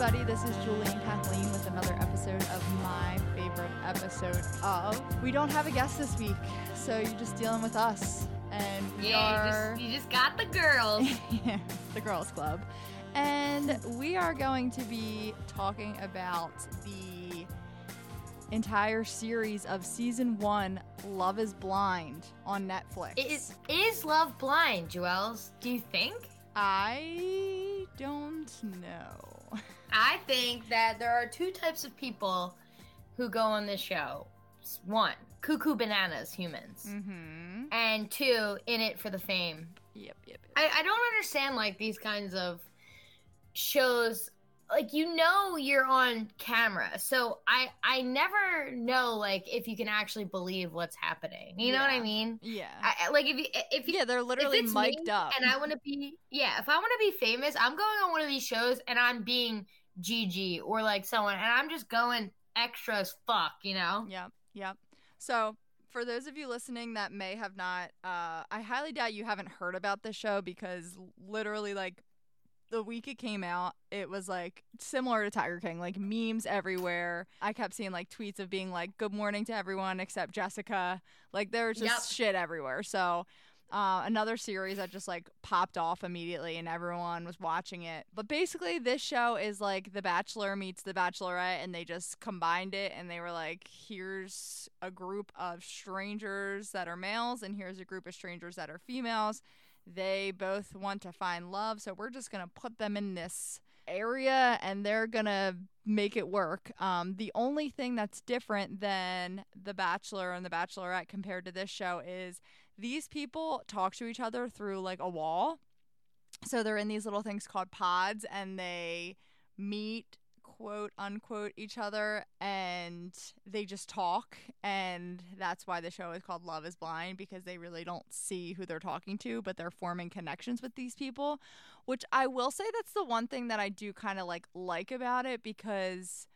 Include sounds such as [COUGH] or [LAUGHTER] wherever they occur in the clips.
Everybody? This is Julie and Kathleen with another episode of my favorite episode of. We don't have a guest this week, so you're just dealing with us. And we Yeah, are you just, you just got the girls. [LAUGHS] Yeah, the Girls Club. And we are going to be talking about the entire series of season one, Love is Blind, on Netflix. is is love blind, Joels? Do you think? I don't know. I think that there are two types of people who go on this show. One, cuckoo bananas humans, Mm-hmm. and two, in it for the fame. Yep, yep. yep. I, I don't understand like these kinds of shows. Like you know you're on camera, so I I never know like if you can actually believe what's happening. You know what I mean? yeah. I, I- like if you if you yeah, they're literally mic'd up. and I want to be yeah, if I want to be famous, I'm going on one of these shows and I'm being Gigi or like someone, and I'm just going extra as fuck, you know? yeah yeah So, for those of you listening that may have not, uh, I highly doubt you haven't heard about this show because literally, like, the week it came out, it was like similar to Tiger King, like memes everywhere. I kept seeing like tweets of being like, "Good morning to everyone except Jessica." Like there was just Yep. shit everywhere. So, uh, another series that just like popped off immediately, and everyone was watching it. But basically, this show is like The Bachelor meets The Bachelorette, and they just combined it, and they were like, "Here's a group of strangers that are males, and here's a group of strangers that are females." They both want to find love so we're just going to put them in this area and they're going to make it work. Um, the only thing that's different than the bachelor and the bachelorette compared to this show is these people talk to each other through like a wall. So they're in these little things called pods and they meet quote unquote each other and they just talk and that's why the show is called love is blind because they really don't see who they're talking to but they're forming connections with these people which i will say that's the one thing that i do kind of like like about it because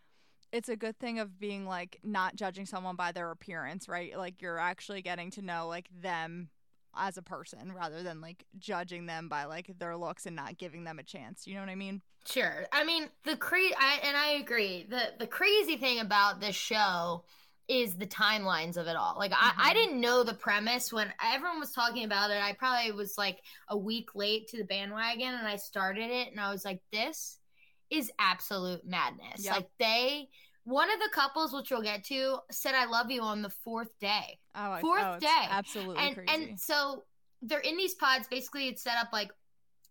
it's a good thing of being like not judging someone by their appearance right? Like you're actually getting to know like them as a person rather than like judging them by like their looks and not giving them a chance you know what i mean Sure. I mean, the cra- I, and I agree. The the crazy thing about this show is the timelines of it all. Like I, I Mhm. didn't know the premise when everyone was talking about it. I probably was like a week late to the bandwagon and I started it and I was like, this is absolute madness. Yep. Like they one of the couples, which we'll get to, said I love you on the fourth day. Oh, Fourth oh, it's day. absolutely and crazy. and so they're in these pods basically it's set up like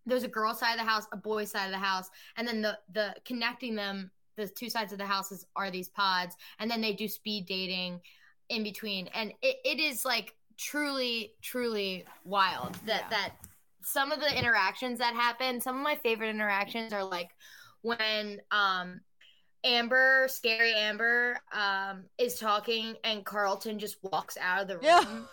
there's a girl side of the house a boy side of the house and then the the connecting them the two sides of the houses are these pods, and then they do speed dating in between, and it, it is like truly, truly wild that Yeah. that some of the interactions that happen. Some of my favorite interactions are like when um Amber, scary Amber, um, is talking and Carlton just walks out of the room.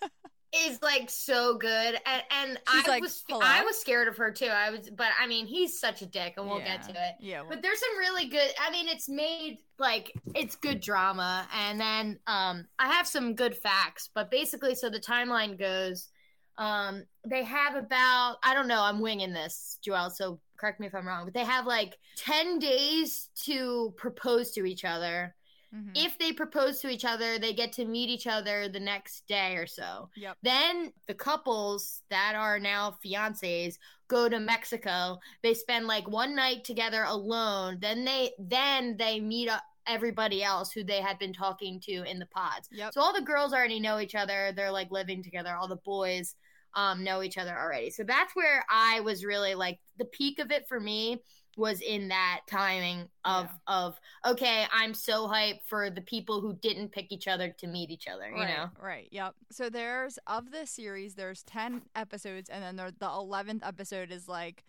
Yeah. [LAUGHS] is like so good, and and I like, was "Hello?" I was scared of her too. I was, but I mean, he's such a dick, and we'll get to it. Yeah. well- But there's some really good. I mean, it's made like it's good drama, and then um, I have some good facts. But basically, so the timeline goes, um, they have about I don't know. I'm winging this, Joelle. So correct me if I'm wrong, but they have like ten days to propose to each other. Mhm. If they propose to each other, they get to meet each other the next day or so. Yep. Then the couples that are now fiancés go to Mexico. They spend like one night together alone. Then they then they meet up everybody else who they had been talking to in the pods. Yep. So all the girls already know each other. They're like living together. All the boys um, know each other already. So that's where I was really like the peak of it for me was in that timing of of okay, I'm so hyped for the people who didn't pick each other to meet each other. You right, know. Right. Yep. So there's of this series, there's ten episodes, and then there, the eleventh episode is like,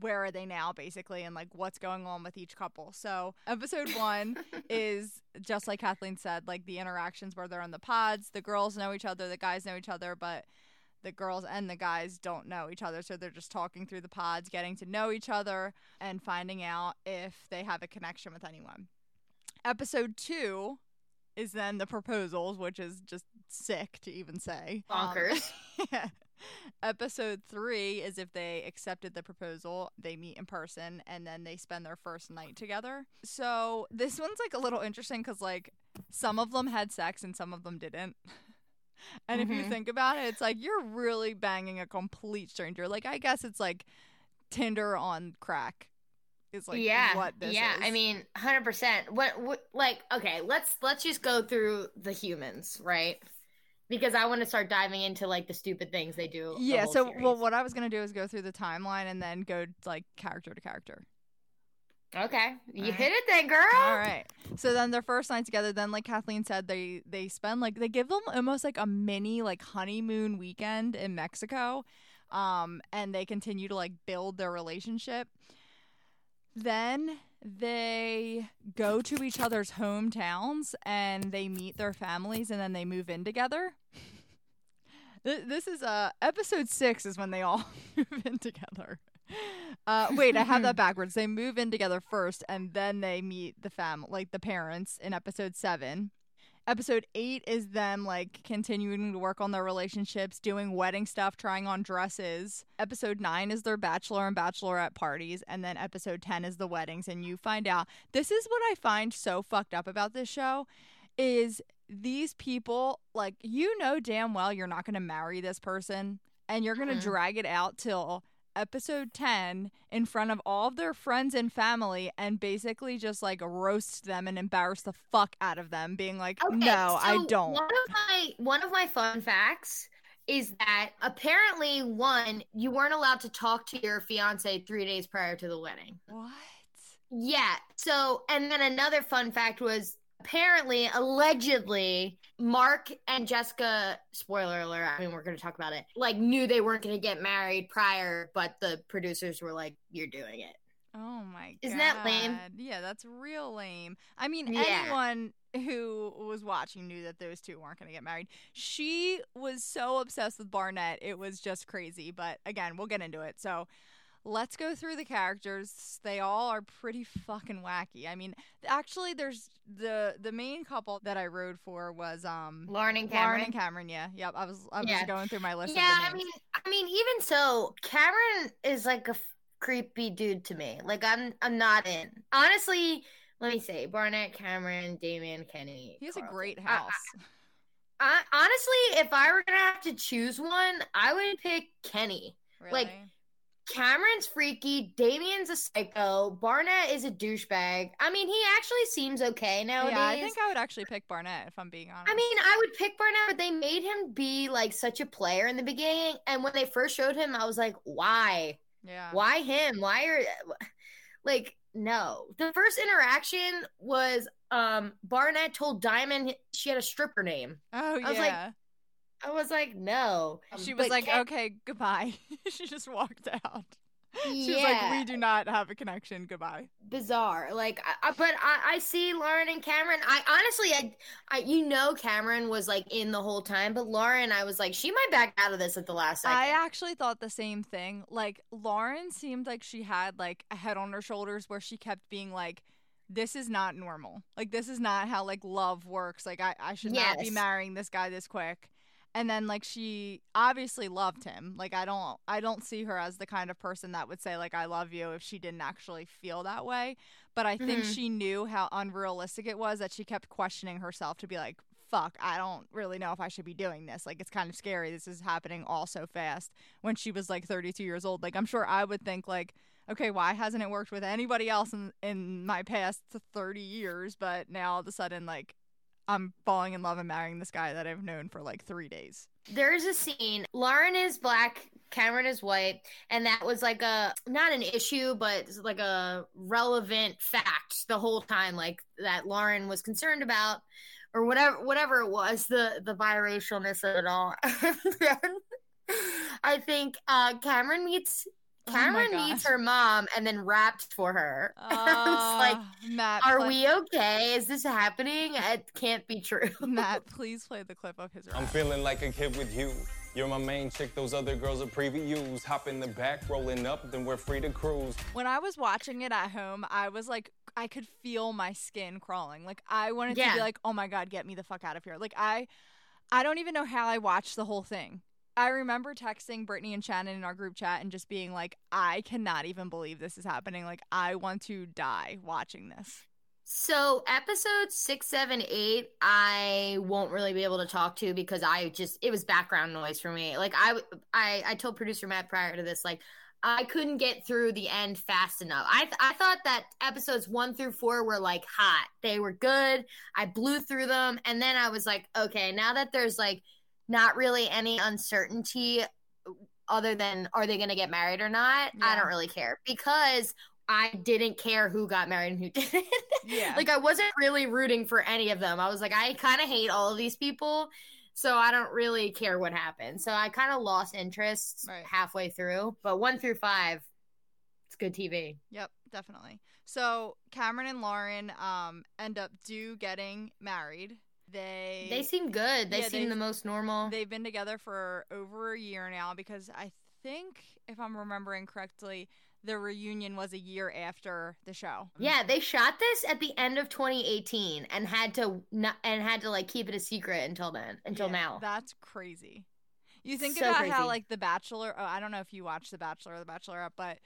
where are they now, basically, and like what's going on with each couple. So episode one [LAUGHS] is just like Kathleen said, like the interactions where they're on the pods. The girls know each other, the guys know each other, but the girls and the guys don't know each other, so they're just talking through the pods, getting to know each other, and finding out if they have a connection with anyone. Episode two is then the proposals, which is just sick to even say. Um, Bonkers. [LAUGHS] yeah. Episode three is if they accepted the proposal, they meet in person and then they spend their first night together. So this one's like a little interesting because like some of them had sex and some of them didn't. [LAUGHS] and if you Mhm. think about it, it's like you're really banging a complete stranger. Like I guess it's like Tinder on crack. Is like yeah, what this yeah. is. I mean, hundred percent. What, what, like, okay, let's let's just go through the humans, right? Because I want to start diving into like the stupid things they do. yeah so series. well what i was gonna do is go through the timeline and then go like character to character Okay, you hit it then, girl. all right. So then their first night together. Then like kathleen said they they spend like they give them almost like a mini like honeymoon weekend in mexico um and they continue to like build their relationship. Then they go to each other's hometowns and they meet their families and then they move in together. [LAUGHS] Th- this is uh episode six is when they all [LAUGHS] move in together uh wait i have that [LAUGHS] backwards. They move in together first and then they meet the fam like the parents in episode seven. Episode eight is them like continuing to work on their relationships doing wedding stuff trying on dresses. Episode nine is their bachelor and bachelorette parties and then episode 10 is the weddings. And you find out this is what i find so fucked up about this show is these people like you know damn well you're not going to marry this person and you're going to Mhm. drag it out till episode 10 in front of all of their friends and family and basically just like roast them and embarrass the fuck out of them being like Okay, no i don't One of my one of my fun facts is that apparently one you weren't allowed to talk to your fiance three days prior to the wedding. what Yeah. So, and then another fun fact was apparently, allegedly, Mark and Jessica, spoiler alert, I mean, we're going to talk about it, like knew they weren't going to get married prior, but the producers were like, you're doing it. Oh my god. Isn't that lame? Yeah, that's real lame. I mean, Yeah. anyone who was watching knew that those two weren't going to get married. She was so obsessed with Barnett. It was just crazy. But again, we'll get into it. So let's go through the characters. They all are pretty fucking wacky. I mean, actually, there's the the main couple that I rode for was um Lauren and Cameron. Lauren and Cameron. Yeah, yep. I was I was Yeah. going through my list. yeah, of I mean, I mean, even so, Cameron is like a f- creepy dude to me. Like, I'm, I'm not in. Honestly, let me say, Barnett, Cameron, Damian, Kenny. he has a great I- house. I, honestly, if I were gonna have to choose one, I would pick Kenny. really. like, Cameron's freaky, Damian's a psycho, Barnett is a douchebag. I mean, he actually seems okay nowadays. yeah, I think I would actually pick Barnett if I'm being honest. I mean, I would pick Barnett, but they made him be like such a player in the beginning. And when they first showed him, I was like, why? yeah. Why him? Why are [LAUGHS] like no. The first interaction was um Barnett told Diamond she had a stripper name. Oh I was yeah. like, I was like, no. she was But like, okay, goodbye. [LAUGHS] she just walked out. She was yeah, like, we do not have a connection. Goodbye. bizarre. Like, I, I, but I, I see Lauren and Cameron. I honestly, I, I, you know, Cameron was like in the whole time, but Lauren, I was like, she might back out of this at the last second. I actually thought the same thing. Like Lauren seemed like she had like a head on her shoulders where she kept being like, "This is not normal. Like this is not how like love works. Like I I should not be marrying this guy this quick." And then like she obviously loved him. Like I don't I don't see her as the kind of person that would say like I love you if she didn't actually feel that way. But I think Mhm. she knew how unrealistic it was that she kept questioning herself to be like, fuck, I don't really know if I should be doing this. Like, it's kind of scary. This is happening all so fast when she was like 32 years old. Like, I'm sure I would think, like, okay, why hasn't it worked with anybody else in, in my past 30 years? But now all of a sudden, like, I'm falling in love and marrying this guy that I've known for like three days. There's a scene. Lauren is black, Cameron is white, and that was like a not an issue, but like a relevant fact the whole time, like that Lauren was concerned about, or whatever, whatever it was, the the biracialness of it all. [LAUGHS] I think uh, Cameron meets Cameron God. meets her mom and then raps for her. [LAUGHS] I was like, Ah, Matt, "Are play- we okay? Is this happening? It can't be true." [LAUGHS] Matt, please play the clip of his rap. I'm feeling like a kid with you. You're my main chick, those other girls are previews. Hop in the back, rolling up, then we're free to cruise. When I was watching it at home, I was like, I could feel my skin crawling. Like I wanted to be like, oh my god, get me the fuck out of here. Like I, I don't even know how I watched the whole thing. I remember texting Brittany and Shannon in our group chat and just being like, I cannot even believe this is happening. Like I want to die watching this. So episodes six, seven, eight, I won't really be able to talk to because I just it was background noise for me. Like I, I, I told producer Matt prior to this, like I couldn't get through the end fast enough. I, I thought that episodes one through four were like hot. They were good. I blew through them, and then I was like, okay, now that there's like not really any uncertainty other than are they going to get married or not, I don't really care because I didn't care who got married and who [LAUGHS] didn't. Yeah. like I wasn't really rooting for any of them. I was like, I kind of hate all of these people, so I don't really care what happened. So I kind of lost interest Right. halfway through. But one through five, it's good TV. Yep, definitely. So Cameron and Lauren um end up do getting married. They They seem good. They Yeah, seem the most normal. They've been together for over a year now because I think, if I'm remembering correctly, the reunion was a year after the show. yeah, they shot this at the end of 2018 and had to not, and had to like keep it a secret until then, until Yeah, now. That's crazy. You think So about crazy. how like The Bachelor. Oh, I don't know if you watch The Bachelor or The Bachelorette, but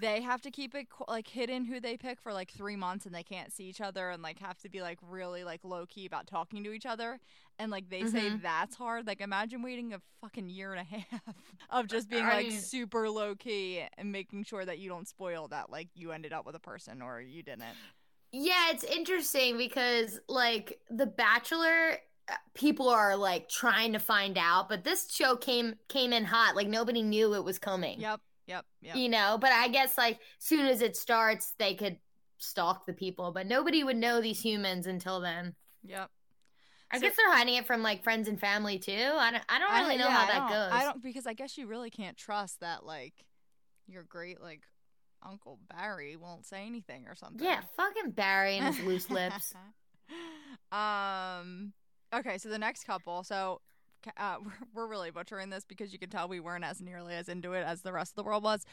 they have to keep it like hidden who they pick for like three months, and they can't see each other, and like have to be like really like low key about talking to each other. And like they say Mhm. that's hard. Like imagine waiting a fucking year and a [LAUGHS] half of just being I like mean- super low key and making sure that you don't spoil that like you ended up with a person or you didn't. Yeah, it's interesting because like The Bachelor uh, people are like trying to find out, but this show came came in hot. Like nobody knew it was coming. Yep. Yep. Yep. You know, but I guess like soon as it starts, they could stalk the people, but nobody would know these humans until then. Yep. I So- guess they're hiding it from like friends and family too. I don't I don't really I- know yeah, how I that goes. I don't because I guess you really can't trust that like your great like Uncle Barry won't say anything or something. Yeah, fucking Barry and his loose lips. [LAUGHS] um. Okay, so the next couple. So. Uh, [LAUGHS] we're, we're really butchering this because you can tell we weren't as nearly as into it as the rest of the world was.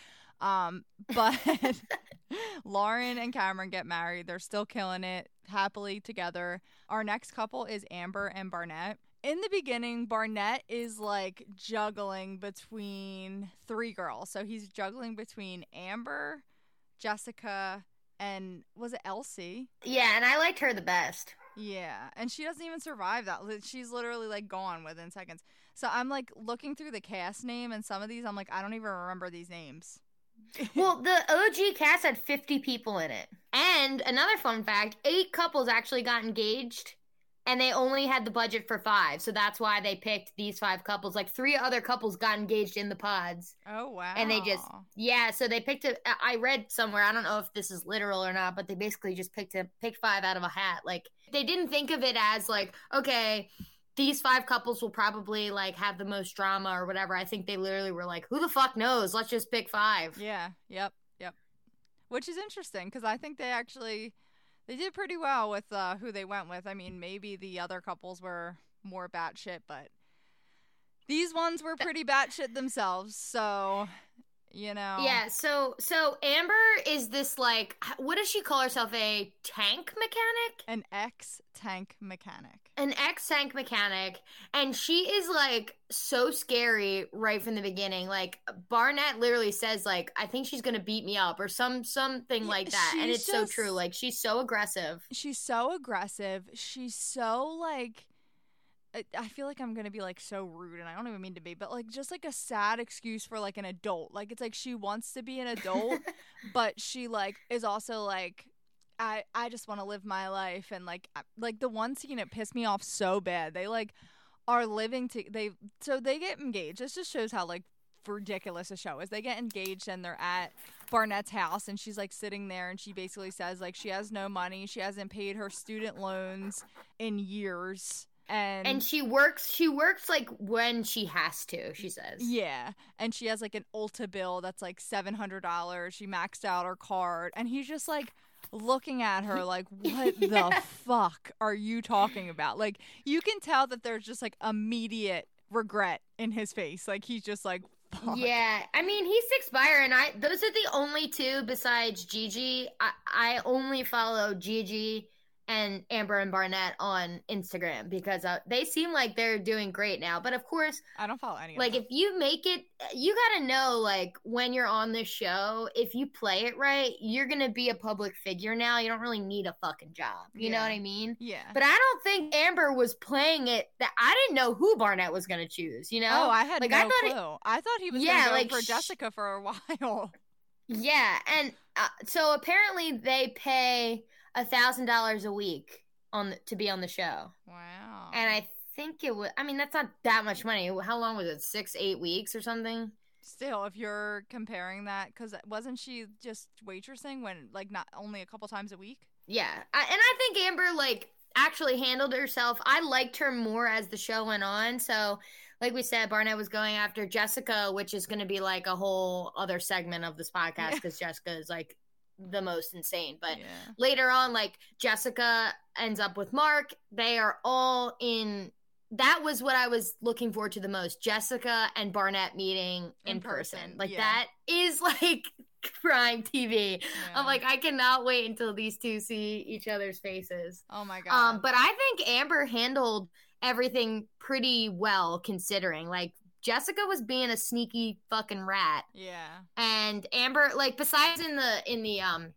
Um, but [LAUGHS] Lauren and Cameron get married. They're still killing it happily together. Our next couple is Amber and Barnett. In the beginning, Barnett is like juggling between three girls. So he's juggling between Amber, Jessica, and was it LC? Yeah, and I liked her the best. Yeah, and she doesn't even survive that. She's literally like gone within seconds. So I'm like looking through the cast name and some of these I'm like I don't even remember these names. [LAUGHS] Well, the OG cast had 50 people in it. And another fun fact eight couples actually got engaged and they only had the budget for five. So that's why they picked these five couples. Like three other couples got engaged in the pods. Oh wow. And they just yeah, so they picked it. I read somewhere. I don't know if this is literal or not, but they basically just picked a picked five out of a hat. Like they didn't think of it as like okay, these five couples will probably like have the most drama or whatever. I think they literally were like, who the fuck knows? Let's just pick five. Yeah. Yep. Yep. Which is interesting because I think they actually they did pretty well with uh, who they went with. I mean, maybe the other couples were more batshit, but these ones were pretty batshit themselves. So you know. Yeah, so so Amber is this like what does she call herself a tank mechanic? An ex tank mechanic. An ex tank mechanic and she is like so scary right from the beginning. Like Barnett literally says like I think she's going to beat me up or some something like that and it's so true. Like she's so aggressive. She's so aggressive. She's so like I- I feel like I'm gonna be like so rude, and I don't even mean to be, but like just like a sad excuse for like an adult. Like it's like she wants to be an adult, [LAUGHS] but she like is also like I I just want to live my life, and like like the one scene it pissed me off so bad. They like are living to they so they get engaged. This just shows how like ridiculous the show is. They get engaged and they're at Barnett's house and she's like sitting there and she basically says like she has no money, she hasn't paid her student loans in years. And, And she works she works like when she has to, she says. yeah, and she has like an Ulta bill that's like seven hundred dollars. She maxed out her card, and he's just like looking at her [LAUGHS] like, "What the fuck are you talking about?" Like you can tell that there's just like immediate regret in his face. Like he's just like, fuck. Yeah, I mean he sticks by her, and I those are the only two besides Gigi. I I only follow Gigi and Amber and Barnett on Instagram because uh, they seem like they're doing great now. But of course, I don't follow any. like if you make it, you gotta know like when you're on this show, if you play it right, you're gonna be a public figure now. You don't really need a fucking job. You know what I mean? yeah. But I don't think Amber was playing it. That I didn't know who Barnett was gonna choose. You know? oh, I had like no I thought clue. it, I thought he was Yeah, like, for sh- Jessica for a [LAUGHS] while. Yeah, and uh, so apparently they pay a thousand dollars a week on the, to be on the show, Wow. and I think it was. I mean, that's not that much money. How long was it? Six, eight weeks or something? Still, if you're comparing that, because wasn't she just waitressing when, like, not only a couple times a week? Yeah, I, and I think Amber like actually handled herself. I liked her more as the show went on. So, like we said, Barnett was going after Jessica, which is going to be like a whole other segment of this podcast because Jessica is like the most insane. But yeah. later on, like Jessica ends up with Mark. They are all in. That was what I was looking forward to the most. Jessica and Barnett meeting in, In person. person, Like yeah. that is like [LAUGHS] crime TV. Yeah. I'm like, I cannot wait until these two see each other's faces. oh my god. Um, but I think Amber handled everything pretty well considering. Like Jessica was being a sneaky fucking rat yeah. and Amber like besides in the in the um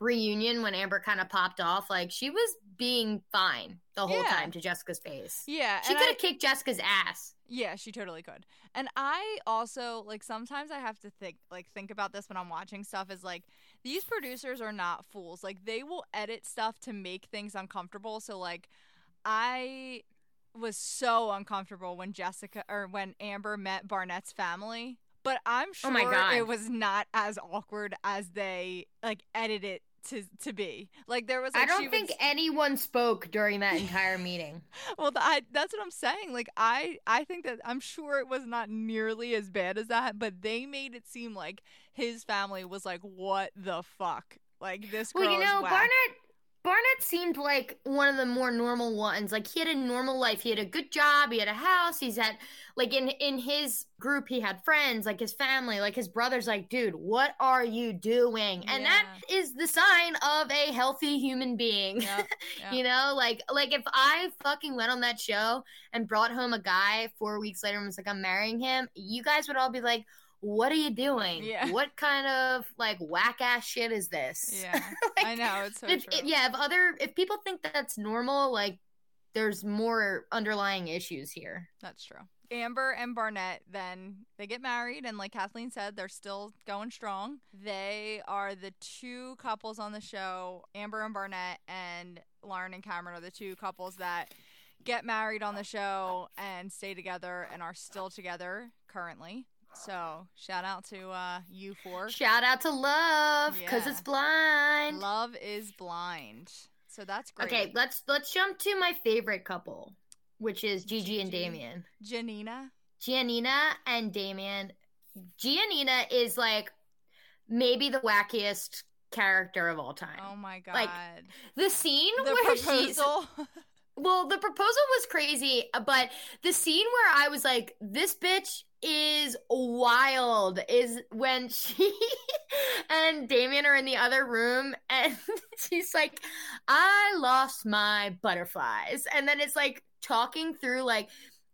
reunion when Amber kind of popped off, like she was being fine the whole Yeah. time to Jessica's face. Yeah. She could I- have kicked Jessica's ass. Yeah, she totally could. And I also like sometimes I have to think like think about this when I'm watching stuff is like these producers are not fools. Like they will edit stuff to make things uncomfortable. So like I was so uncomfortable when Jessica or when Amber met Barnett's family. But I'm sure Oh my God. it was not as awkward as they like edit it to to be. Like there was like I don't would think anyone spoke during that entire meeting. [LAUGHS] well, I, that's what I'm saying. Like, I, I think that I'm sure it was not nearly as bad as that, but they made it seem like his family was like, "What the fuck?" Like this girl Well, you know. Barnett Barnett seemed like one of the more normal ones. Like he had a normal life. He had a good job. He had a house. He's at like in in his group, he had friends, like his family, like his brothers. Like, dude, what are you doing? And that is the sign of a healthy human being. Yep, [LAUGHS] yep. You know, like like if I fucking went on that show and brought home a guy four weeks later and was like, I'm marrying him, you guys would all be like, What are you doing? Yeah. What kind of like whack ass shit is this? Yeah, [LAUGHS] Like, I know it's so if, if- yeah, if other if people think that that's normal, like there's more underlying issues here. That's true. Amber and Barnett then they get married and like Kathleen said they're still going strong. They are the two couples on the show, Amber and Barnett and Lauren and Cameron are the two couples that get married on the show and stay together and are still together currently. So shout out to uh, you four. Shout out to Love because Yeah. it's blind. Love is blind. So that's great. Okay, let's let's jump to my favorite couple, which is Gigi and. Damian. Janina. Giannina and Damian. Giannina is like maybe the wackiest character of all time. Oh my god. Like, the scene the where she's proposal. [LAUGHS] well, the proposal was crazy, uh, but the scene where I was like, this bitch is wild is when [LAUGHS] she and Damian are in the other room [LAUGHS] and she's like, I lost my butterflies. And then it's like talking through, like,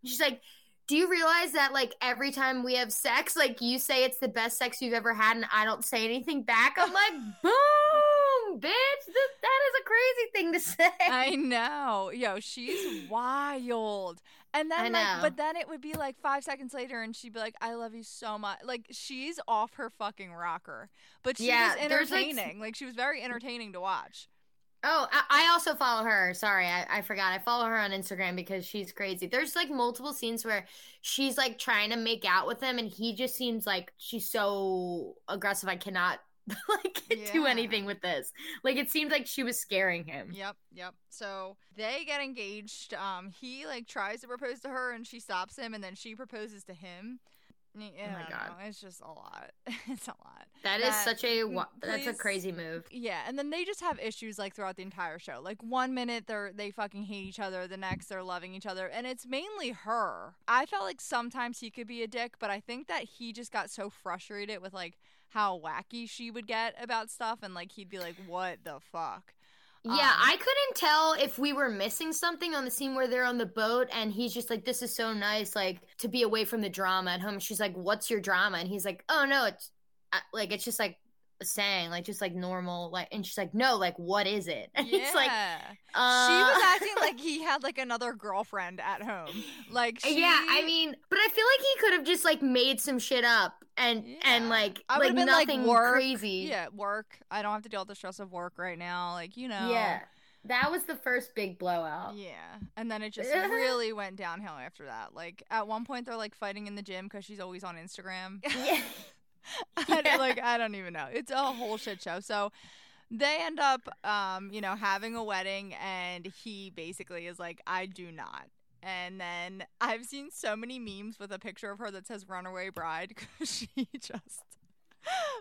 she's like, do you realize that like every time we have sex, like you say it's the best sex you've ever had, and I don't say anything back? I'm like, [LAUGHS] boom, bitch, this, that is a crazy thing to say. I know. Yo, she's [LAUGHS] wild. And then like but then it would be like 5 seconds later and she'd be like I love you so much. Like she's off her fucking rocker. But she Yeah, was there's, like, entertaining. Like, she was very entertaining to watch. Oh, I, I also follow her. Sorry, I, I forgot. I follow her on Instagram because she's crazy. There's like multiple scenes where she's like trying to make out with him, and he just seems like she's so aggressive. I cannot [LAUGHS] like [LAUGHS] do anything with this. Like it seemed like she was scaring him. Yep, yep. So they get engaged. Um, he like tries to propose to her, and she stops him, and then she proposes to him. Yeah, Oh my God. know. it's just a lot. [LAUGHS] it's a lot. That is such a that's a crazy move. Yeah, and then they just have issues like throughout the entire show. Like one minute they're they fucking hate each other, the next they're loving each other, and it's mainly her. I felt like sometimes he could be a dick, but I think that he just got so frustrated with like how wacky she would get about stuff, and like he'd be like, "What the fuck." Yeah, Um, I couldn't tell if we were missing something on the scene where they're on the boat and he's just like, This is so nice, like to be away from the drama at home. She's like, What's your drama? And he's like, Oh no, it's uh, like it's just like saying, like just like normal, like and she's like, No, like what is it? [LAUGHS] And Yeah. he's like, she uh, was acting like he had like another girlfriend at home. Like she, [LAUGHS] Yeah, I mean, but I feel like he could have just like made some shit up and and like like been nothing like work. crazy. Yeah, work. I don't have to deal with the stress of work right now. Like you know. Yeah. That was the first big blowout. Yeah, and then it just [LAUGHS] really went downhill after that. Like at one point, they're like fighting in the gym because she's always on Instagram. Yeah. [LAUGHS] I Yeah. like I don't even know. It's a whole shit show. So they end up, um, you know, having a wedding, and he basically is like, "I do not." And then I've seen so many memes with a picture of her that says "Runaway Bride" [LAUGHS] because she just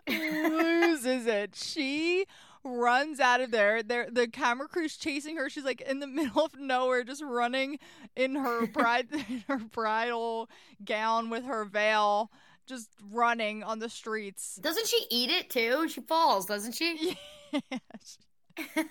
loses it. She runs out of there. There, the camera crew's chasing her. She's like in the [LAUGHS] middle of nowhere, just running in her bride, in her bridal gown with her veil, just running on the streets. Doesn't she eat it too? She falls, doesn't she? [LAUGHS] yeah. [LAUGHS]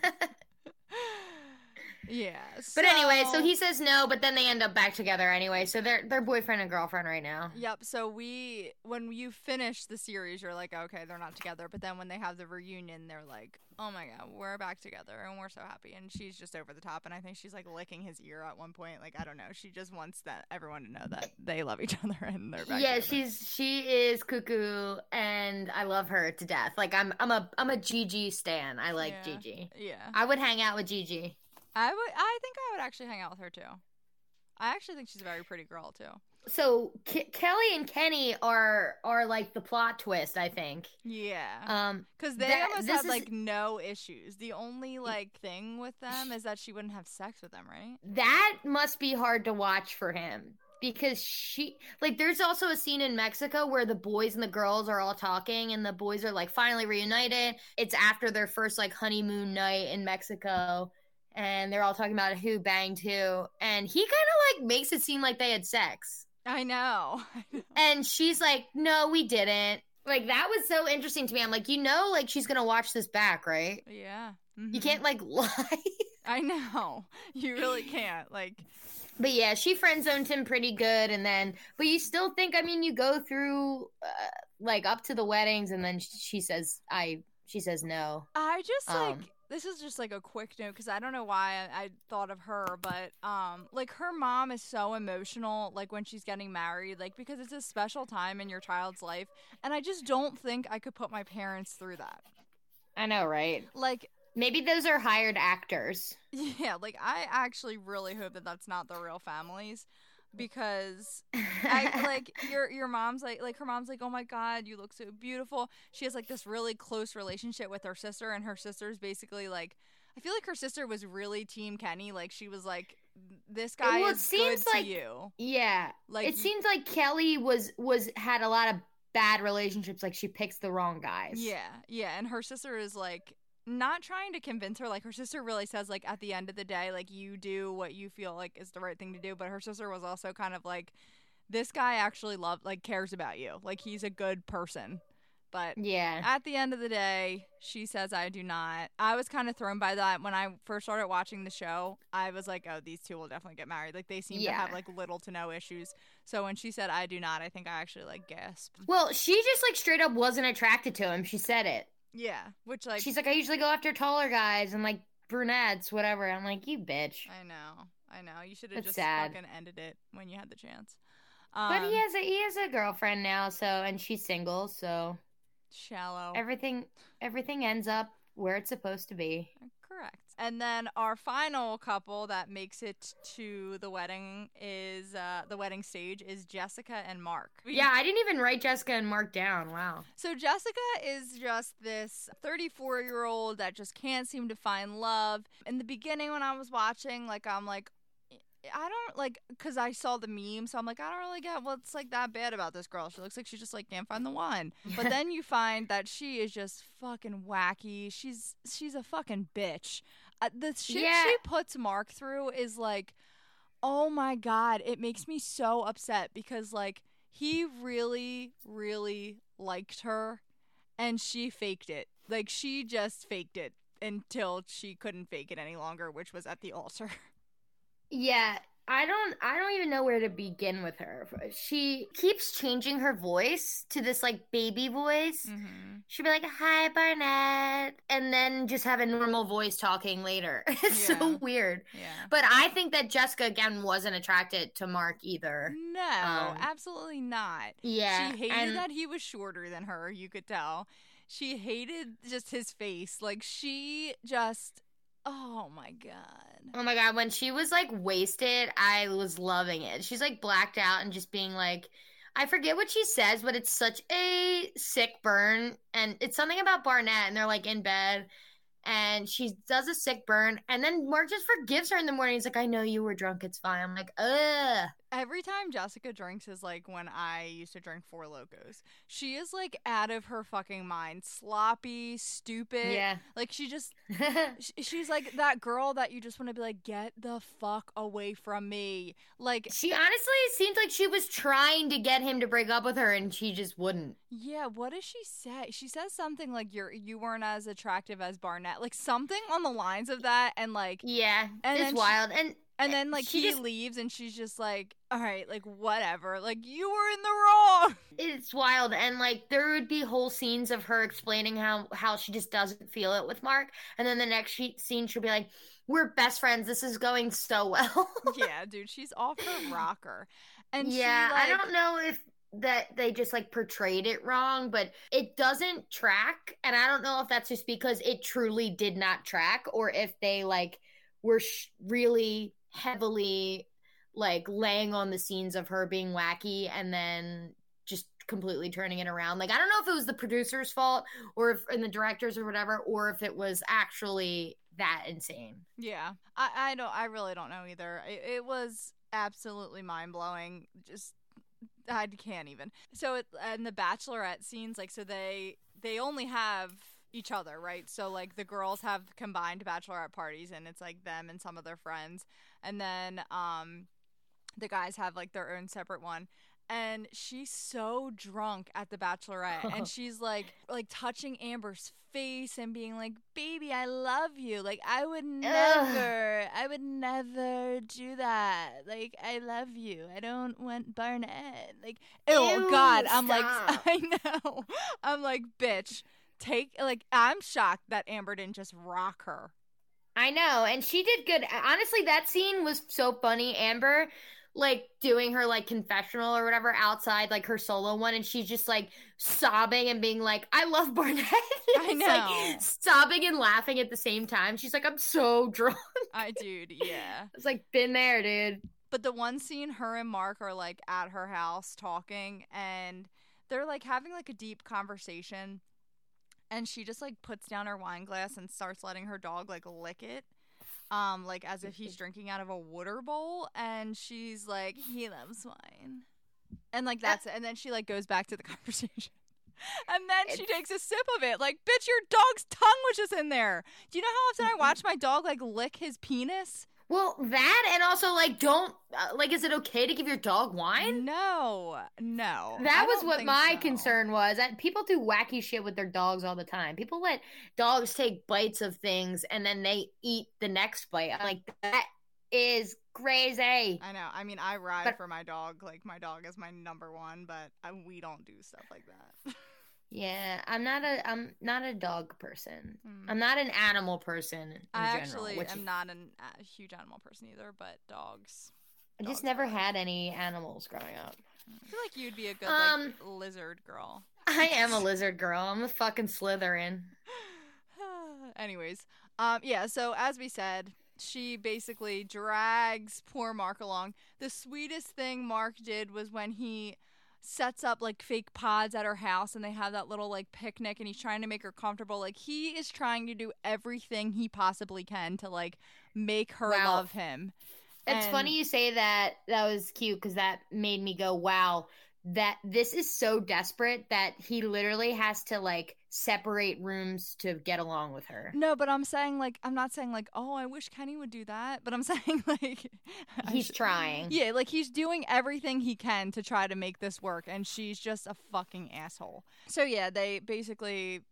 But anyway, so he says no, but then they end up back together anyway. So they're they're boyfriend and girlfriend right now. Yep. So we, when you finish the series, you're like, okay, they're not together. But then when they have the reunion, they're like, oh my god, we're back together and we're so happy. And she's just over the top. And I think she's like licking his ear at one point. Like I don't know. She just wants that everyone to know that they love each [LAUGHS] other and they're back. yeah, together. she's she is cuckoo, and I love her to death. Like I'm I'm a I'm a Gigi stan. I like Yeah. Gigi. Yeah. I would hang out with Gigi. I would. I think I would actually hang out with her too. I actually think she's a very pretty girl too. So Ke- Kelly and Kenny are are like the plot twist. I think. Yeah. Um, Because they that- almost had is- like no issues. The only like thing with them is that she wouldn't have sex with them, right? that must be hard to watch for him because she like there's also a scene in Mexico where the boys and the girls are all talking and the boys are like finally reunited. It's after their first like honeymoon night in Mexico and they're all talking about who banged who and he kind of like makes it seem like they had sex. I know. [LAUGHS] And she's like, "No, we didn't." Like that was so interesting to me. I'm like, "You know like she's going to watch this back, right?" yeah. You mhm. can't like [LAUGHS] lie. I know. You really can't. Like, But yeah, she friend zoned him pretty good, and then but you still think I mean you go through uh, like up to the weddings, and then she says I she says no. I just like Um, this is just like a quick note because I don't know why I, I thought of her, but um, like her mom is so emotional, like when she's getting married, like because it's a special time in your child's life, and I just don't think I could put my parents through that. I know, right? Like Maybe those are hired actors. [LAUGHS] Yeah, like I actually really hope that that's not the real families because I [LAUGHS] like your your mom's like like her mom's like oh my god you look so beautiful. She has like this really close relationship with her sister and her sister's basically like I feel like her sister was really team Kenny like she was like this guy Well, it seems like- to you. Yeah. Like it seems like Kelly was was had a lot of bad relationships. Like she picks the wrong guys. Yeah, yeah, and her sister is like not trying to convince her. Like her sister really says, like at the end of the day, like you do what you feel like is the right thing to do. But her sister was also kind of like, this guy actually love like cares about you. Like he's a good person. But Yeah. at the end of the day, she says, I do not. I was kind of thrown by that when I first started watching the show. I was like, oh, these two will definitely get married. Like, they seem to have like little to no issues. So when she said, I do not, I think I actually like gasped. Well, she just like straight up wasn't attracted to him. She said it. Yeah. Which, like, She's like, I usually go after taller guys and like brunettes, whatever. I'm like, you bitch. I know, I know. You should have just sad. fucking ended it when you had the chance. but Um, he has a he has a girlfriend now, so and she's single, so shallow. everything everything ends up where it's supposed to be. Correct. And then our final couple that makes it to the wedding is uh, the wedding stage is Jessica and Mark. We- Yeah, I didn't even write Jessica and Mark down. Wow. So Jessica is just this 34 year old that just can't seem to find love. In the beginning, when I was watching, like I'm like, I don't like because I saw the meme, so I'm like, I don't really get what's like that bad about this girl. She looks like she just like can't find the one. But [LAUGHS] then you find that she is just fucking wacky. She's she's a fucking bitch. Uh, the shit Yeah. she puts Mark through is like, oh my god, it makes me so upset because like he really really liked her and she faked it. Like she just faked it until she couldn't fake it any longer, which was at the altar. [LAUGHS] Yeah, I don't I don't even know where to begin with her. She keeps changing her voice to this like baby voice. Mm-hmm. She'd be like, "Hi, Barnett," and then just have a normal voice talking later. [LAUGHS] It's Yeah. so weird. Yeah. But I think that Jessica again wasn't attracted to Mark either. No, Um, absolutely not. Yeah, She hated and- that he was shorter than her, you could tell. She hated just his face. Like she just oh my god. Oh my god, when she was like wasted, I was loving it. She's like blacked out and just being like I forget what she says, but it's such a sick burn and it's something about Barnett and they're like in bed and she does a sick burn and then Mark just forgives her in the morning. He's like, I know you were drunk, it's fine. I'm like, ugh. Every time Jessica drinks is like when I used to drink Four Lokos. She is like out of her fucking mind, sloppy, stupid. Yeah. Like she just [LAUGHS] sh- she's like that girl that you just want to be like get the fuck away from me. Like she honestly seems like she was trying to get him to break up with her and she just wouldn't. yeah, what does she say? She says something like you're you weren't as attractive as Barnett. Like something on the lines of that and like Yeah. And it's she- wild. and and then like she he just- leaves and she's just like all right, like whatever. Like you were in the wrong. it's wild and like there would be whole scenes of her explaining how how she just doesn't feel it with mark and then the next she- scene she'll be like we're best friends this is going so [LAUGHS] well yeah, dude, she's off her rocker. And yeah she, like, i don't know if that they just like portrayed it wrong but it doesn't track and i don't know if that's just because it truly did not track or if they like were sh- really heavily like laying on the scenes of her being wacky and then just completely turning it around. Like I don't know if it was the producer's fault or if and the directors or whatever, or if it was actually that insane. Yeah, I, I don't. I really don't know either. It, it was absolutely mind blowing. Just I can't even. So it, and the bachelorette scenes, like, so they they only have each other, right? So like the girls have combined bachelorette parties, and it's like them and some of their friends, and then um the guys have like their own separate one. And she's so drunk at the bachelorette, and [LAUGHS] she's like, like touching Amber's face and being like, "Baby, I love you." Like I would never, I would never do that. Like I love you. I don't want Barnett. Like, oh God, I'm like. [LAUGHS] I know. I'm like, bitch, take. Like, I'm shocked that Amber didn't just rock her. I know, and she did good. Honestly, that scene was so funny. Amber like doing her like confessional or whatever outside like her solo one and she's just like sobbing and being like i love barnett [LAUGHS] I know. like sobbing and laughing at the same time she's like i'm so [LAUGHS] drunk I dude, yeah. it's like been there dude But the one scene, her and Mark are like at her house talking, and they're like having like a deep conversation. And she just like puts down her wine glass and starts letting her dog like lick it, um, like as if he's [LAUGHS] drinking out of a water bowl. And she's like, "He loves wine," and like that's it. And then she like goes back to the [LAUGHS] conversation. And then she takes a sip of it. Like, bitch, your dog's tongue was just in there. Do you know how often I watch my dog like lick his penis? Well that and also like don't uh, like is it okay to give your dog wine No, no. That I was what my so. concern was. People do wacky shit with their dogs all the time. People let dogs take bites of things and then they eat the next bite. I'm like, that is crazy. I know. I mean, I ride But- for my dog. Like my dog is my number one, but I, we don't do stuff like that. [LAUGHS] Yeah, I'm not a I'm not a dog person. Mm. I'm not an animal person in I general. actually which am not an, a huge animal person either, but dogs. I just dogs never had any animals growing up. I feel like you'd be a good Um, like lizard girl. [LAUGHS] I am a lizard girl. I'm a fucking Slytherin. [SIGHS] Anyways, um, yeah. So as we said, she basically drags poor Mark along. The sweetest thing Mark did was when he sets up like fake pods at her house and they have that little like picnic and he's trying to make her comfortable. Like he is trying to do everything he possibly can to like make her Wow. love him. It's And- funny you say that. That was cute because that made me go, wow, that this is so desperate that he literally has to like separate rooms to get along with her. No, but I'm saying like I'm not saying like oh I wish Kenny would do that, but I'm [LAUGHS] saying like He's sh- trying. Yeah, like he's doing everything he can to try to make this work, and she's just a fucking asshole. So yeah, they basically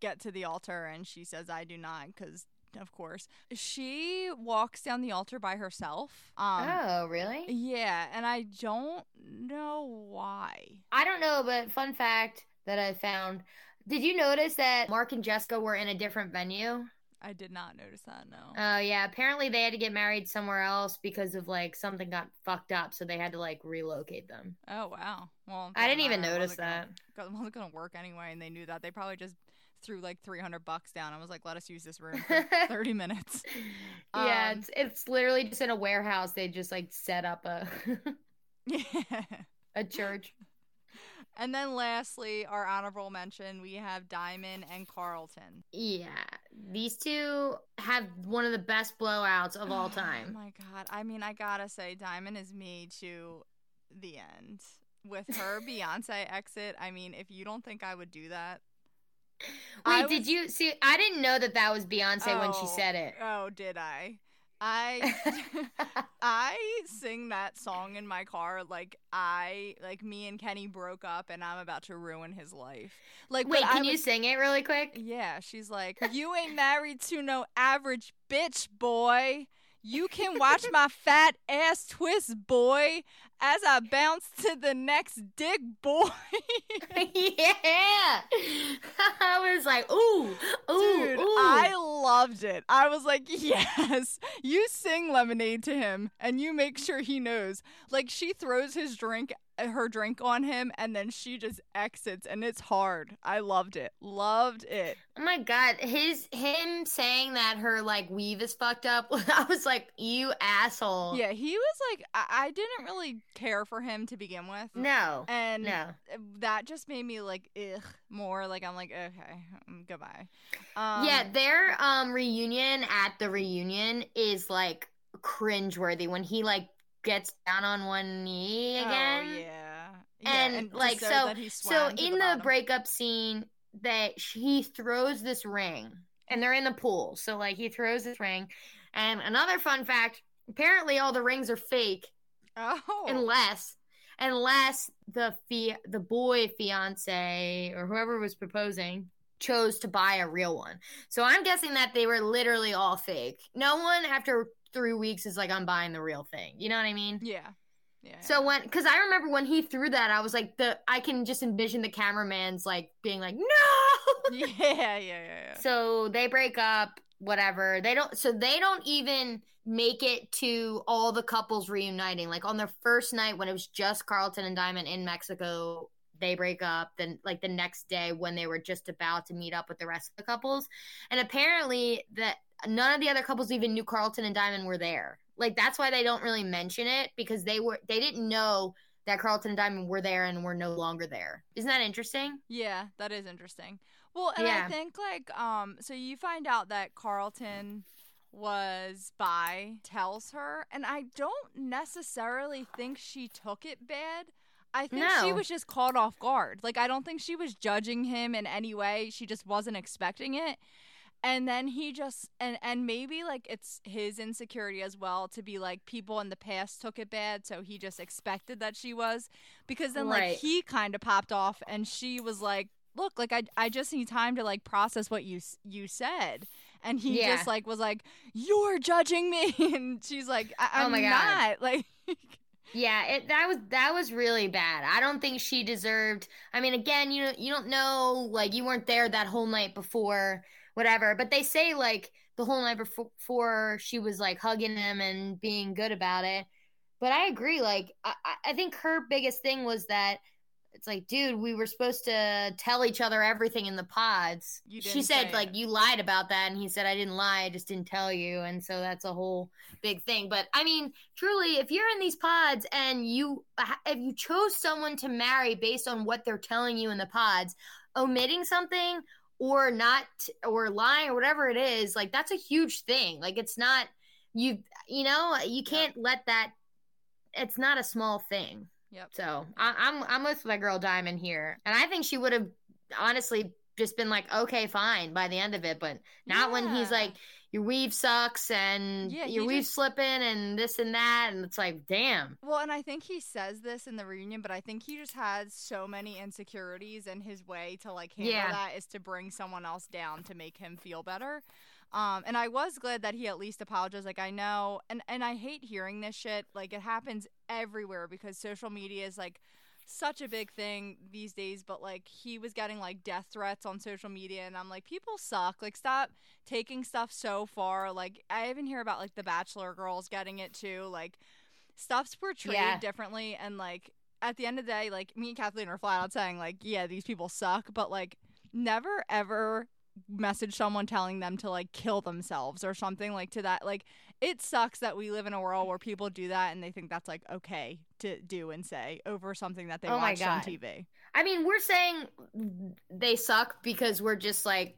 get to the altar, and she says I do not because. Of course, she walks down the altar by herself. Um, oh, really? yeah, and I don't know why. I don't know, but fun fact that I found. Did you notice that Mark and Jessica were in a different venue? I did not notice that. No. Oh, yeah. Apparently they had to get married somewhere else because of like something got fucked up, so they had to like relocate them. Oh wow. Well, I didn't even notice gonna- that. It [LAUGHS] wasn't gonna work anyway, and they knew that. They probably just threw like three hundred bucks down. I was like, let us use this room for [LAUGHS] thirty minutes. yeah, Um, it's it's literally just in a warehouse. They just like set up a [LAUGHS] Yeah. [LAUGHS] a church. And then lastly, our honorable mention, we have Diamond and Carlton. Yeah, these two have one of the best blowouts of all [SIGHS] time. Oh my god. I mean, I gotta say, Diamond is me to the end. With her Beyonce exit, I mean, if you don't think I would do that. Wait, did you see? I didn't know that that was Beyonce when she Oh, said it. Oh, oh, did I? I [LAUGHS] I sing that song in my car like I like me and Kenny broke up and I'm about to ruin his life. Like Wait, can you sing it really quick? Yeah, she's like, "You ain't married to no average bitch, boy. You can watch [LAUGHS] my fat ass twist, boy, as I bounce to the next dick, boy." [LAUGHS] [LAUGHS] yeah, [LAUGHS] I was like, ooh, ooh, Dude, ooh. I loved it. I was like, yes, you sing lemonade to him and you make sure he knows. Like, she throws his drink, her drink on him, and then she just exits, and it's hard. I loved it. Loved it. Oh my god, his him saying that her like weave is fucked up. [LAUGHS] I was like, you asshole. Yeah, he was like, I, I didn't really care for him to begin with. No. And No. that just made me like, ugh, more. Like, I'm like, okay, um, goodbye. Um, yeah, their um reunion at the reunion is like cringeworthy when he like gets down on one knee again. Oh, yeah. Yeah, and, to like so so in the, bottom. breakup scene that he throws this ring and they're in the pool so like he throws this ring and another fun fact apparently all the rings are fake oh, unless unless the fi- the boy fiance or whoever was proposing chose to buy a real one so i'm guessing that they were literally all fake no one after three weeks is like i'm buying the real thing you know what i mean yeah, yeah. so when, because I remember when he threw that, I was like, the I can just envision the cameraman's like being like, no. [LAUGHS] yeah, yeah, yeah, yeah. so they break up, whatever. They don't so they don't even make it to all the couples reuniting. Like on their first night when it was just Carlton and Diamond in Mexico, they break up. Then like the next day when they were just about to meet up with the rest of the couples. And apparently that none of the other couples even knew Carlton and Diamond were there. Like that's why they don't really mention it because they were they didn't know that Carlton and Diamond were there and were no longer there. Isn't that interesting? Yeah, that is interesting. Well, and Yeah. I think like um so you find out that Carlton was by tells her and I don't necessarily think she took it bad. I think she was just caught off guard. Like I don't think she was judging him in any way. She just wasn't expecting it. And then he just and and maybe like it's his insecurity as well to be like people in the past took it bad, so he just expected that she was because then like he kind of popped off and she was like look like I, I just need time to like process what you you said and he Yeah. just like was like you're judging me [LAUGHS] and she's like I- Oh i'm my not [LAUGHS] like Yeah, it that was that was really bad. I don't think she deserved. I mean, again, you you don't know, like you weren't there that whole night before, whatever. But they say like the whole night before she was like hugging him and being good about it. But I agree. Like I, I- think her biggest thing was that it's like, dude, we were supposed to tell each other everything in the pods. She said like it. you lied about that, and he said I didn't lie, I just didn't tell you, and so that's a whole big thing. But I mean, truly, if you're in these pods and you if you chose someone to marry based on what they're telling you in the pods, omitting something or not or lying or whatever it is, like that's a huge thing. Like it's not you you know you can't let that. It's not a small thing. yep So I, I'm I'm with my girl Diamond here, and I think she would have honestly just been like, okay, fine by the end of it, but not when he's like, your weave sucks and Yeah, your weave just- slipping and this and that, and it's like, damn. Well, and I think he says this in the reunion, but I think he just has so many insecurities, and his way to like handle Yeah. that is to bring someone else down to make him feel better. Um, and I was glad that he at least apologized. Like I know, and and I hate hearing this shit. Like it happens everywhere because social media is like such a big thing these days. But like he was getting like death threats on social media, and I'm like, people suck. Like stop taking stuff so far. Like I even hear about like the Bachelor girls getting it too. Like stuff's portrayed Yeah. differently and like at the end of the day like me and kathleen are flat out saying like yeah these people suck but like never ever message someone telling them to like kill themselves or something like to that like it sucks that we live in a world where people do that and they think that's like okay to do and say over something that they Oh watched on tv I mean, we're saying they suck because we're just like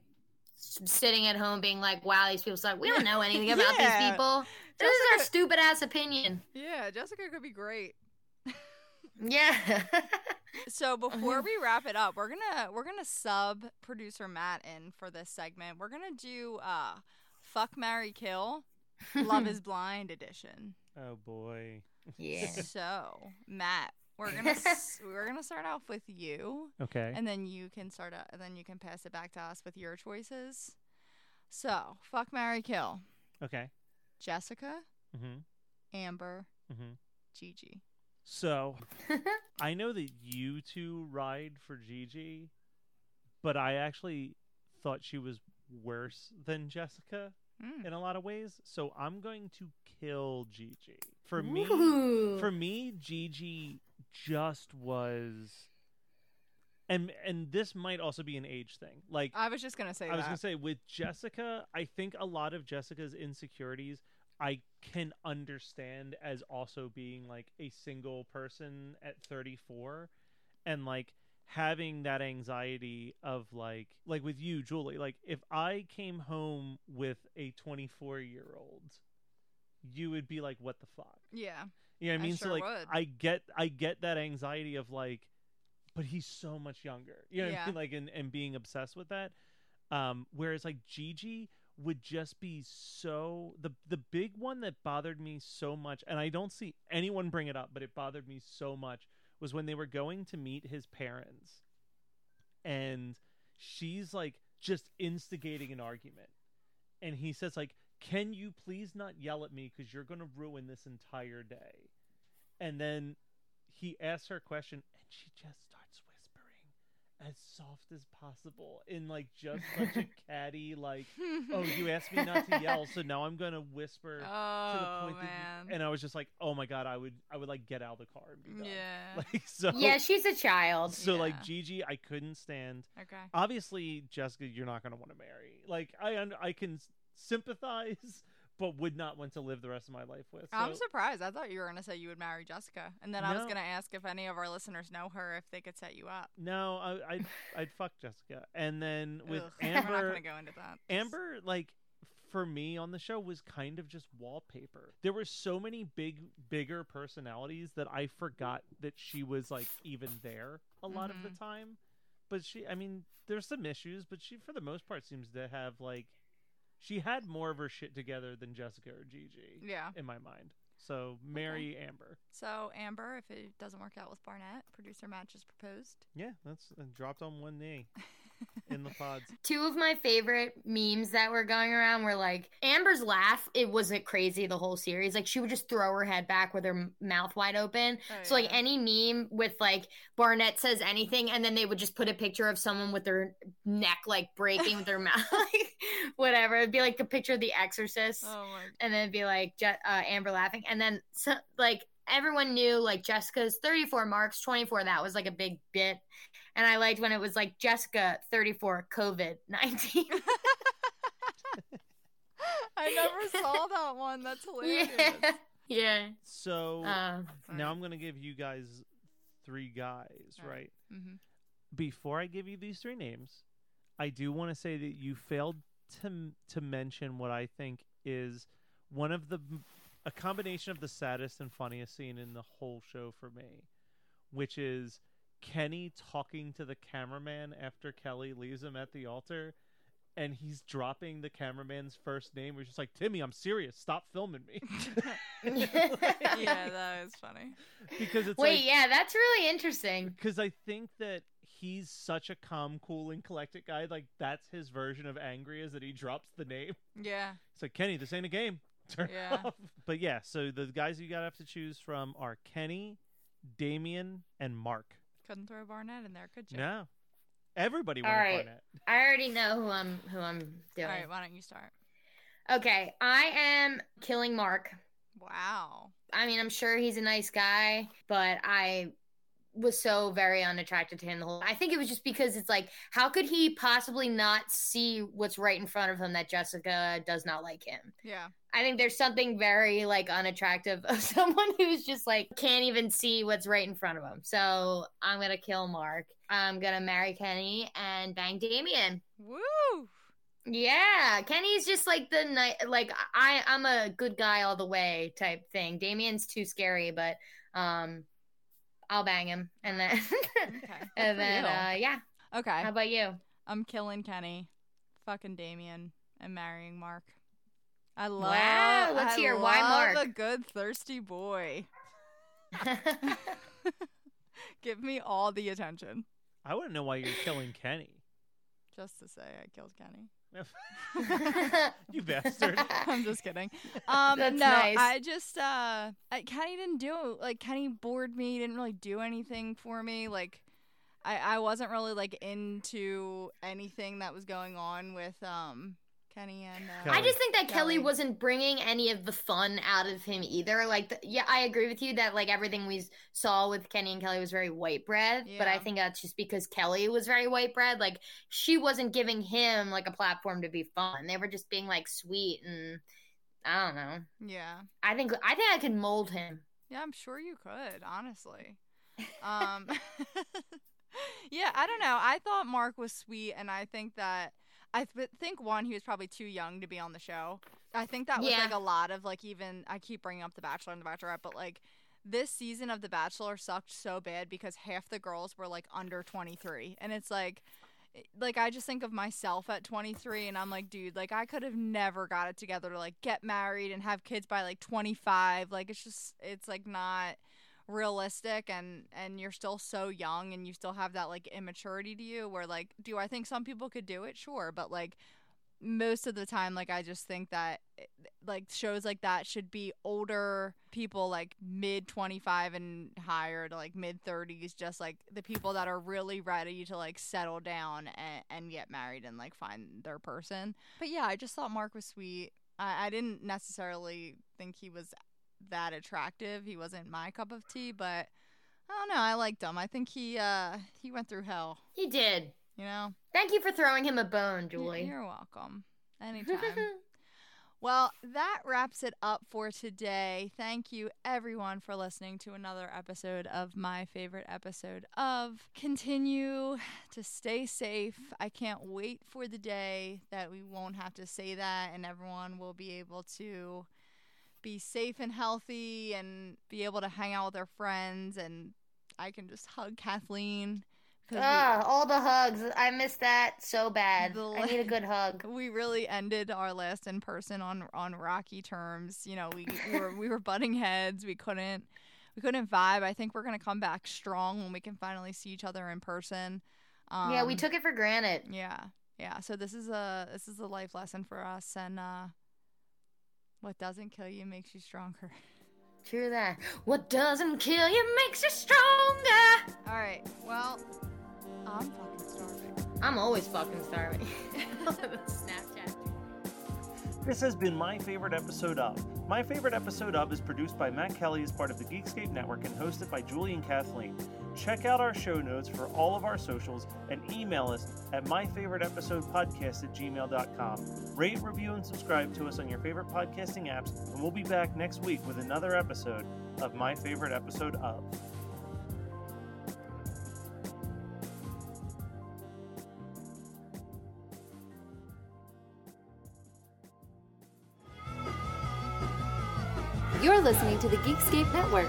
sitting at home being like, wow, these people suck. We don't know anything about [LAUGHS] Yeah. these people. This is our stupid ass opinion. yeah jessica could be great Yeah. [LAUGHS] so before we wrap it up we're gonna we're gonna sub producer matt in for this segment we're gonna do uh fuck mary kill love is [LAUGHS] blind edition Oh boy. yeah. [LAUGHS] so matt we're gonna s- we're gonna start off with you Okay. and then you can start out and then you can pass it back to us with your choices so fuck mary kill okay. jessica Mm-hmm. amber Mm-hmm. gigi So [LAUGHS] I know that you two ride for Gigi, but I actually thought she was worse than Jessica Mm. in a lot of ways. So I'm going to kill Gigi. For me, Ooh. for me, Gigi just was, and and this might also be an age thing. Like i was just gonna say I was gonna say with Jessica, I think a lot of Jessica's insecurities I can understand as also being like a single person at 34 and like having that anxiety of like like with you Julie like if I came home with a 24 year old you would be like what the fuck? Yeah. You know what I I mean? Sure so like would. I get I get that anxiety of like but he's so much younger. You know what Yeah. I mean? Like and, and being obsessed with that. Um whereas like Gigi would just be so the the big one that bothered me so much and I don't see anyone bring it up but it bothered me so much was when they were going to meet his parents. And she's like just instigating an argument. And he says like can you please not yell at me because you're going to ruin this entire day? And then he asks her a question and she just starts as soft as possible in like just such a [LAUGHS] catty like [LAUGHS] oh you asked me not to yell so now i'm gonna whisper oh to the oh, point that you, and i was just like oh my god i would i would like get out of the car and be done yeah. [LAUGHS] like so yeah, she's a child. so like gigi i couldn't stand okay. obviously jessica you're not going to want to marry like i i can sympathize but would not want to live the rest of my life with I'm surprised. I thought you were gonna say you would marry Jessica, and then I was gonna ask if any of our listeners know her, if they could set you up. no I, I'd, [LAUGHS] I'd fuck jessica and then with Ugh, [LAUGHS] we're not gonna go into that. Amber, like for me on the show, was kind of just wallpaper. There were so many big, bigger personalities that I forgot that she was like even there a lot of the Mhm. time. But she, I mean, there's some issues, but she, for the most part, seems to have like she had more of her shit together than Jessica or Gigi Yeah. in my mind. So marry Amber. So Amber, if it doesn't work out with Barnett, producer Matt just proposed. Yeah, that's uh, dropped on one knee [LAUGHS] in the pods. [LAUGHS] Two of my favorite memes that were going around were like Amber's laugh. It wasn't crazy the whole series. Like she would just throw her head back with her mouth wide open. Oh, So like any meme with like Barnett says anything, and then they would just put a picture of someone with their neck like breaking with their [LAUGHS] mouth, [LAUGHS] like whatever. It'd be like a picture of The Exorcist, Oh my. and then it'd be like uh, Amber laughing, and then so, like everyone knew like Jessica's 34 marks, 24. That was like a big bit, and I liked when it was like Jessica 34 COVID [LAUGHS] 19. [LAUGHS] I never saw that one. That's [LAUGHS] hilarious. yeah, yeah. So Uh, now I'm gonna give you guys three guys, All right. right? hmm before I give you these three names, I do want to say that you failed to to mention what I think is one of the a combination of the saddest and funniest scene in the whole show for me, which is Kenny talking to the cameraman after Kelly leaves him at the altar. And he's dropping the cameraman's first name. We're just like, Timmy, I'm serious. Stop filming me. [LAUGHS] yeah, [LAUGHS] that is funny. because it's Wait, like, yeah, that's really interesting. because I think that he's such a calm, cool, and collected guy. Like that's his version of angry is that he drops the name. Yeah. It's like Kenny, this ain't a game. [LAUGHS] Turn it Yeah. off. But yeah, so the guys you gotta have to choose from are Kenny, Damian, and Mark. Couldn't throw Barnett in there, could you? No, everybody All wanted right. Barnett. I already know who I'm who I'm doing. All right, why don't you start? Okay, I am killing Mark. Wow. I mean, I'm sure he's a nice guy, but I was so very unattracted to him the whole I think it was just because it's like how could he possibly not see what's right in front of him that Jessica does not like him? Yeah. I think there's something very like unattractive [LAUGHS] of someone who's just like can't even see what's right in front of him. So I'm gonna kill Mark. I'm gonna marry Kenny and bang Damian. Woo! Yeah, Kenny's just like the night. Like I, I'm a good guy all the way type thing. Damian's too scary, but um, I'll bang him, and then [LAUGHS] Okay. and then uh, yeah. Okay. How about you? I'm killing Kenny, fucking Damian, and marrying Mark. I love. Wow, let's I hear. Why Mark? A good thirsty boy. [LAUGHS] [LAUGHS] Give me all the attention. I wouldn't know why you're killing Kenny. Just to say, I killed Kenny. [LAUGHS] you bastard. [LAUGHS] I'm just kidding. [LAUGHS] Um, That's no, nice. I just uh, I, Kenny didn't do like Kenny bored me. Didn't really do anything for me. Like, I I wasn't really like into anything that was going on with um Kenny and. Uh, I just think that Kelly Kelly. wasn't bringing any of the fun out of him either. Like, the, yeah, I agree with you that like everything we saw with Kenny and Kelly was very white bread. But I think that's just because Kelly was very white bread. Like, she wasn't giving him like a platform to be fun. They were just being like sweet and I don't know. Yeah. I think I think I could mold him. Yeah, I'm sure you could, honestly. Um [LAUGHS] Yeah, I don't know. I thought Mark was sweet and I think that I th- think one he was probably too young to be on the show. I think that was Yeah. like a lot of like even I keep bringing up The Bachelor and The Bachelorette, but like this season of The Bachelor sucked so bad because half the girls were like under 23 and it's like like I just think of myself at 23 and I'm like dude like I could have never got it together to like get married and have kids by like 25 like it's just it's like not realistic and and you're still so young and you still have that like immaturity to you where like do I think some people could do it sure but like most of the time, like I just think that eh, like shows like that should be older people, like mid twenty five and higher to like mid thirties, just like the people that are really ready to like settle down and, and get married and like find their person. But yeah, I just thought Mark was sweet. I, I didn't necessarily think he was that attractive. He wasn't my cup of tea, but I don't know. I liked him. I think he uh he went through hell. He did. You know. Thank you for throwing him a bone, Julie. You're welcome. Anytime. [LAUGHS] well, that wraps it up for today. Thank you, everyone, for listening to another episode of my favorite episode of. Continue to stay safe. I can't wait for the day that we won't have to say that and everyone will be able to be safe and healthy and be able to hang out with their friends and I can just hug Kathleen. 'cause we- Ah, all the hugs. I miss that so bad. The I need a good hug. [LAUGHS] we really ended our last in person on on rocky terms. You know, we, we were we were butting heads. We couldn't we couldn't vibe. I think we're gonna come back strong when we can finally see each other in person. Um, yeah, we took it for granted. Yeah, yeah. So this is a this is a life lesson for us, and uh, what doesn't kill you makes you stronger. [LAUGHS] True that. What doesn't kill you makes you stronger. All right. Well, I'm fucking starving. I'm always fucking starving. [LAUGHS] Snapchat. This has been my favorite episode of. My favorite episode of is produced by Matt Kelly as part of the Geekscape Network and hosted by Julie and Kathleen. Check out our show notes for all of our socials and email us at myfavoriteepisodepodcast at gmail.com. Rate, review, and subscribe to us on your favorite podcasting apps, and we'll be back next week with another episode of My Favorite Episode of. You're listening to the Geekscape Network.